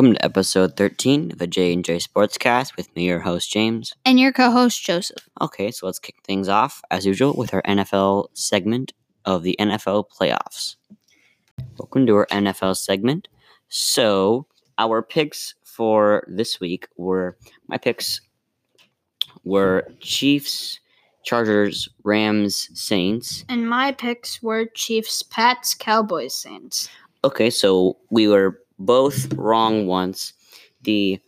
Welcome to episode 13 of the J and J Sportscast with me, your host James. And your co host, Joseph. Okay, so let's kick things off as usual with our NFL segment of the NFL playoffs. Welcome to our NFL segment. So, our picks for this week were my picks were Chiefs, Chargers, Rams, Saints. And my picks were Chiefs, Pats, Cowboys, Saints. Okay, so we were both wrong once. The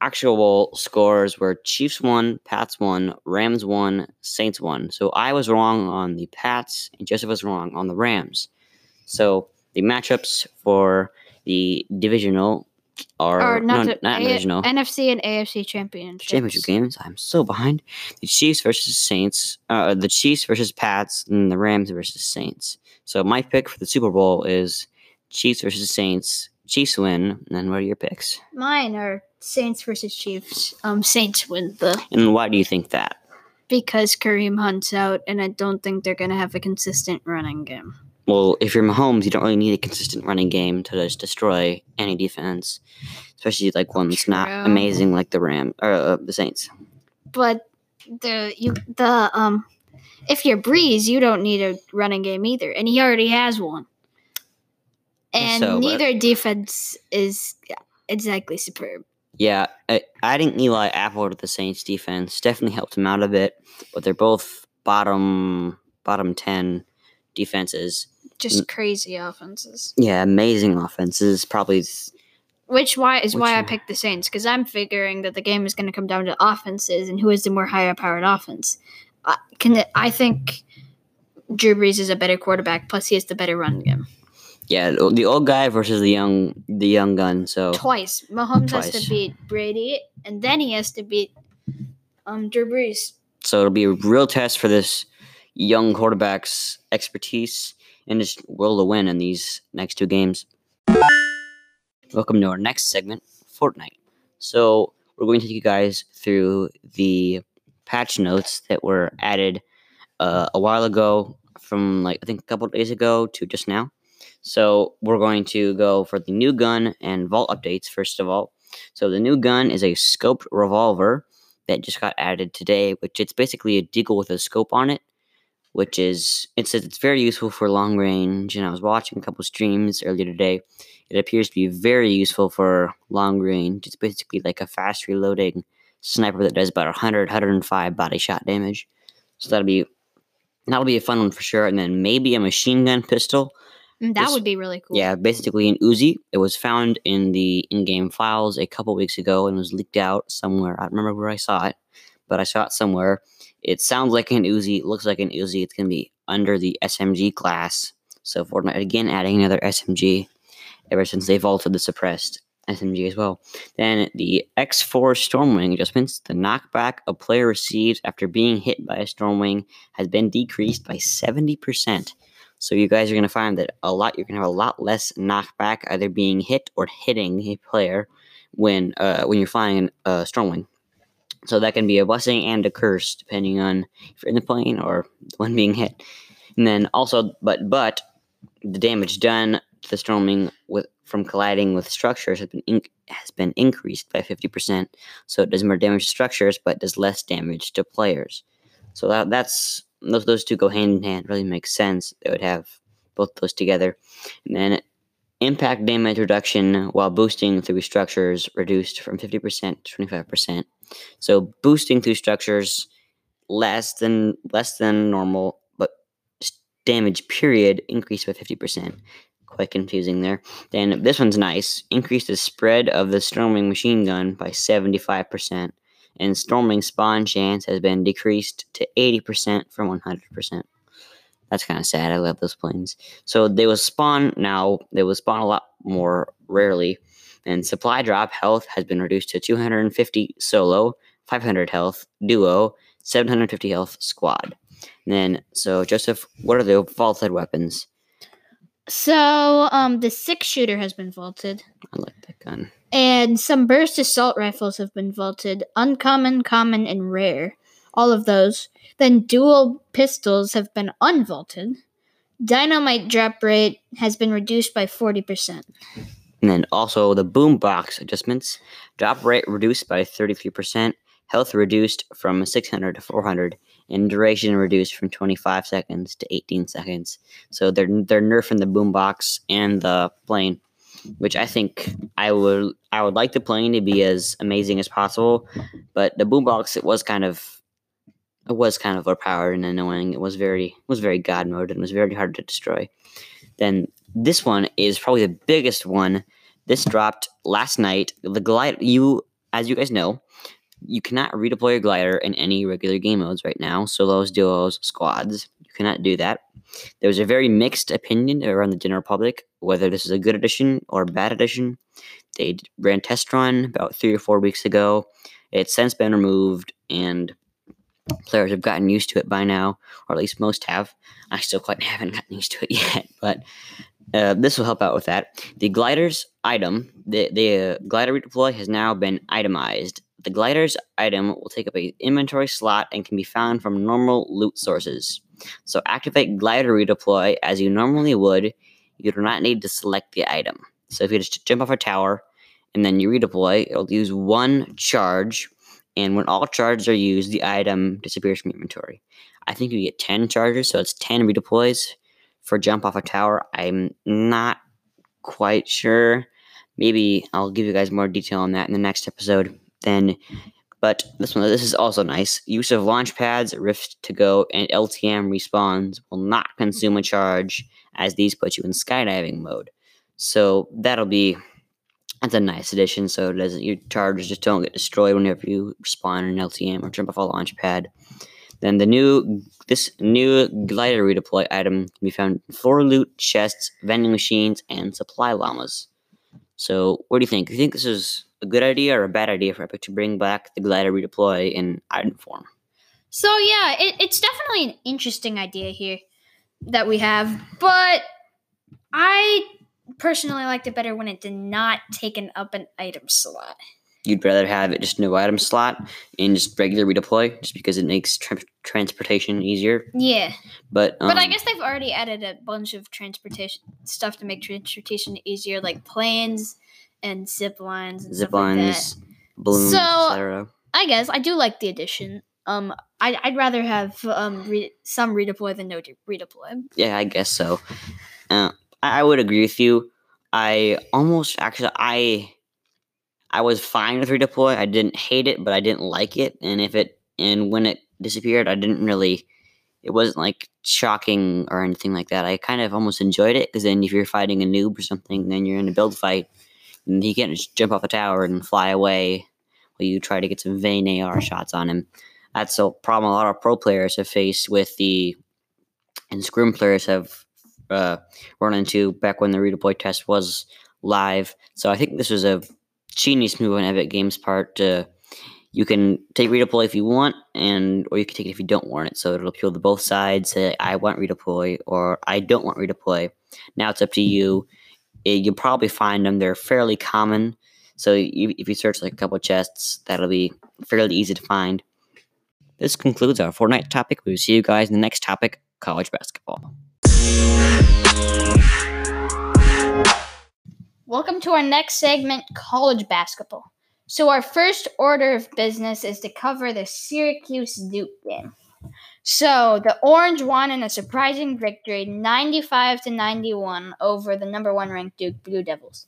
actual scores were Chiefs won, Pats won, Rams won, Saints won. So I was wrong on the Pats, and Joseph was wrong on the Rams. So the matchups for the divisional are not, no, the, not A- divisional NFC and AFC championships. championship games. I'm so behind. The Chiefs versus Saints, uh, the Chiefs versus Pats, and the Rams versus Saints. So my pick for the Super Bowl is Chiefs versus Saints. Chiefs win. And then what are your picks? Mine are Saints versus Chiefs. Um, Saints win the And why do you think that? because Kareem Hunt's out, and I don't think they're gonna have a consistent running game. Well, if you're Mahomes, you don't really need a consistent running game to just destroy any defense, especially like one that's not amazing like the Ram or uh, the Saints. But the you the um, if you're Brees, you don't need a running game either, and he already has one. And So, but- neither defense is exactly superb. Yeah, uh, adding Eli Apple to the Saints defense definitely helped him out a bit, but they're both bottom bottom ten defenses. Just crazy offenses. Yeah, amazing offenses. Probably Which why is Which why I picked the Saints because I'm figuring that the game is going to come down to offenses and who is the more higher powered offense. I can I think Drew Brees is a better quarterback. Plus, he has the better run game. Yeah, the old guy versus the young the young gun. So Twice, Mahomes has to beat Brady, and then he has to beat um Drew Brees. so it'll be a real test for this young quarterback's expertise and his will to win in these next two games. Welcome to our next segment, Fortnite. So we're going to take you guys through the patch notes that were added uh, a while ago, from like I think a couple days ago to just now. So we're going to go for the new gun and vault updates first of all. So the new gun is a scoped revolver that just got added today, which it's basically a deagle with a scope on it, which is it says it's very useful for long range. And I was watching a couple streams earlier today. It appears to be very useful for long range. It's basically like a fast reloading sniper that does about 100, 105 body shot damage. So that'll be that'll be a fun one for sure. And then maybe a machine gun pistol. Mm, That would be really cool. Yeah, basically an Uzi. It was found in the in-game files a couple weeks ago and was leaked out somewhere. I don't remember where I saw it, but I saw it somewhere. It sounds like an Uzi. It looks like an Uzi. It's gonna be under the SMG class. So Fortnite again adding another SMG. Ever since they vaulted the suppressed SMG as well. Then the X4 Stormwing adjustments. The knockback a player receives after being hit by a Stormwing has been decreased by seventy percent. So you guys are gonna find that a lot. You're gonna have a lot less knockback, either being hit or hitting a player when uh, when you're flying a uh. So that can be a blessing and a curse, depending on if you're in the plane or the one being hit. And then also, but but the damage done to the Stormwing with from colliding with structures has been inc- has been increased by fifty percent. So it does more damage to structures, but does less damage to players. So that that's those those two go hand in hand. Really makes sense. They would have both those together, and then impact damage reduction while boosting through structures reduced from fifty percent to twenty five percent. So boosting through structures less than less than normal, but damage period increased by fifty percent. Quite confusing there. Then this one's nice. Increase the spread of the Stormwing machine gun by seventy five percent and Stormwing spawn chance has been decreased to 80% from 100%. That's kind of sad. I love those planes. So they will spawn now, they will spawn a lot more rarely. And supply drop health has been reduced to 250 solo, 500 health duo, 750 health squad. And then, so Joseph, what are the vaulted weapons? So, um, the six shooter has been vaulted, I like that gun. and some burst assault rifles have been vaulted. Uncommon, common, and rare. All of those. Then dual pistols have been unvaulted. Dynamite drop rate has been reduced by forty percent. And then also the boombox adjustments. Drop rate reduced by 33%, health reduced from 600 to 400, and duration reduced from 25 seconds to 18 seconds. So they're they're nerfing the boombox and the plane, which I think I would I would like the plane to be as amazing as possible, but the boombox it was kind of it was kind of overpowered and annoying. It was very it was very god mode and was very hard to destroy. Then this one is probably the biggest one. This dropped last night. The glide you as you guys know, you cannot redeploy your glider in any regular game modes right now. Solos, duos, squads. You cannot do that. There was a very mixed opinion around the general public whether this is a good addition or a bad addition. They ran test run about three or four weeks ago. It's since been removed, and players have gotten used to it by now, or at least most have. I still quite haven't gotten used to it yet, but uh, this will help out with that. The gliders item, the, the uh, glider redeploy has now been itemized. The glider's item will take up an inventory slot and can be found from normal loot sources. So activate glider redeploy as you normally would. You do not need to select the item. So if you just jump off a tower and then you redeploy, it'll use one charge and when all charges are used, the item disappears from inventory. I think you get 10 charges, so it's 10 redeploys for jump off a tower. I'm not quite sure. Maybe I'll give you guys more detail on that in the next episode. Then, but this one, this is also nice. Use of launch pads, Rift to go, and LTM respawns will not consume a charge, as these put you in skydiving mode. So that'll be that's a nice addition. So it doesn't your charges just don't get destroyed whenever you spawn an LTM or jump off a launch pad. Then the new this new glider redeploy item can be found in floor loot, chests, vending machines, and supply llamas. So what do you think? You think this is a good idea or a bad idea for Epic to bring back the glider redeploy in item form? So yeah, it, it's definitely an interesting idea here that we have, but I personally liked it better when it did not take an up an item slot. You'd rather have it just no item slot and just regular redeploy, just because it makes tra- transportation easier. Yeah, But um, but I guess they've already added a bunch of transportation stuff to make transportation easier, like planes and zip lines and zip stuff like that. lines, balloons, So- etc. I guess I do like the addition. Um, I, I'd rather have um re- some redeploy than no de- redeploy. Yeah, I guess so. Uh, I, I would agree with you. I almost actually I I was fine with redeploy. I didn't hate it, but I didn't like it. And if it and when it disappeared, I didn't really. It wasn't like shocking or anything like that. I kind of almost enjoyed it because then if you're fighting a noob or something, then you're in a build fight, he can't just jump off a tower and fly away while you try to get some vain AR shots on him. That's a problem a lot of pro players have faced with the and scrim players have uh, run into back when the redeploy test was live. So I think this was a genius move on Epic Games' part. To, you can take redeploy if you want, and or you can take it if you don't want it. So it'll appeal to both sides. Say I want redeploy or I don't want redeploy. Now it's up to you. Eh, You'll probably find them. They're fairly common. So you, if you search like a couple chests, that'll be fairly easy to find. This concludes our Fortnite topic. We will see you guys in the next topic, college basketball. Welcome to our next segment, college basketball. So our first order of business is to cover the Syracuse Duke game. So the Orange won in a surprising victory, 95 to 91 over the number one ranked Duke Blue Devils.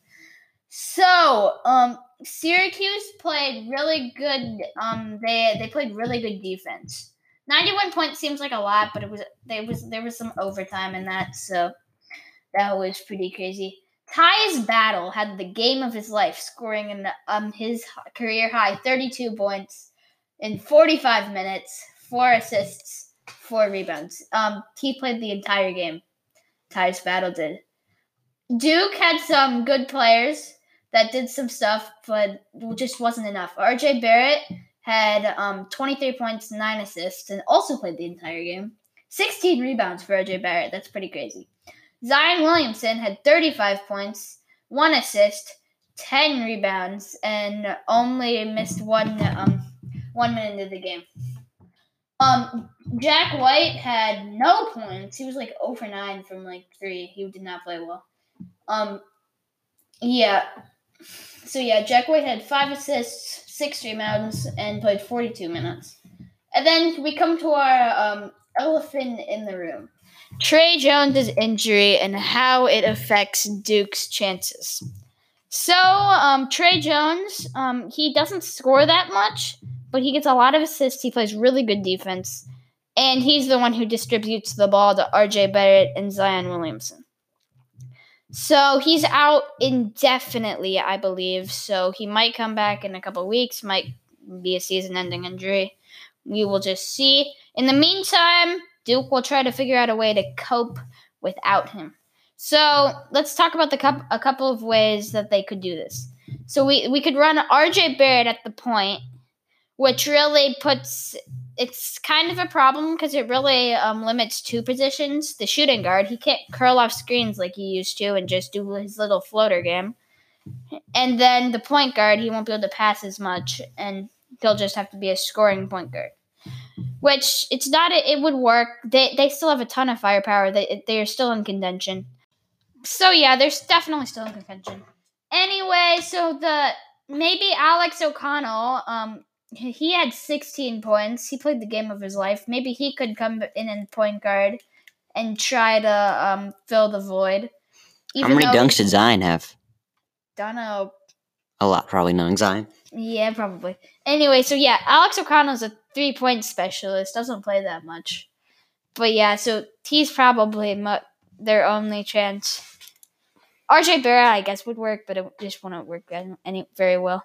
So, um, Syracuse played really good. Um, they they played really good defense. Ninety-one points seems like a lot, but it was there was there was some overtime in that, so that was pretty crazy. Tyus Battle had the game of his life, scoring an, um his career high thirty-two points in forty-five minutes, four assists, four rebounds. Um, he played the entire game. Tyus Battle did. Duke had some good players that did some stuff, but just wasn't enough. RJ Barrett had um, 23 points, 9 assists, and also played the entire game. 16 rebounds for RJ Barrett. That's pretty crazy. Zion Williamson had 35 points, 1 assist, 10 rebounds, and only missed one um, one minute of the game. Um, Jack White had no points. He was like 0 for 9 from like 3. He did not play well. Um, Yeah. So yeah, Jack White had five assists, six rebounds, and played 42 minutes. And then we come to our um, elephant in the room. Tre Jones' injury and how it affects Duke's chances. So, um, Tre Jones, um, he doesn't score that much, but he gets a lot of assists. He plays really good defense, and he's the one who distributes the ball to RJ Barrett and Zion Williamson. So he's out indefinitely, I believe. So he might come back in a couple weeks, might be a season ending injury. We will just see. In the meantime, Duke will try to figure out a way to cope without him. So let's talk about the cup, a couple of ways that they could do this. So we, we could run RJ Barrett at the point, which really puts it's kind of a problem because it really um, limits two positions. The shooting guard, he can't curl off screens like he used to and just do his little floater game. And then the point guard, he won't be able to pass as much, and he'll just have to be a scoring point guard. Which it's not. It would work. They they still have a ton of firepower. They they are still in contention. So yeah, there's definitely still in contention. Anyway, so the maybe Alex O'Connell. Um, he had 16 points. He played the game of his life. Maybe he could come in and point guard and try to um, fill the void. How many dunks did Zion have? Don't know. A lot, probably knowing Zion. Yeah, probably. Anyway, so yeah, Alex O'Connell's a three point specialist. Doesn't play that much, but yeah, so he's probably mu- their only chance. RJ Barrett, I guess, would work, but it just wouldn't work any very well.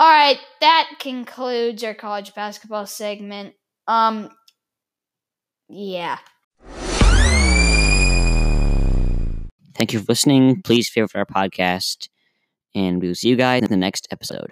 All right, that concludes our college basketball segment. Um, yeah. Thank you for listening. Please favorite our podcast, and we will see you guys in the next episode.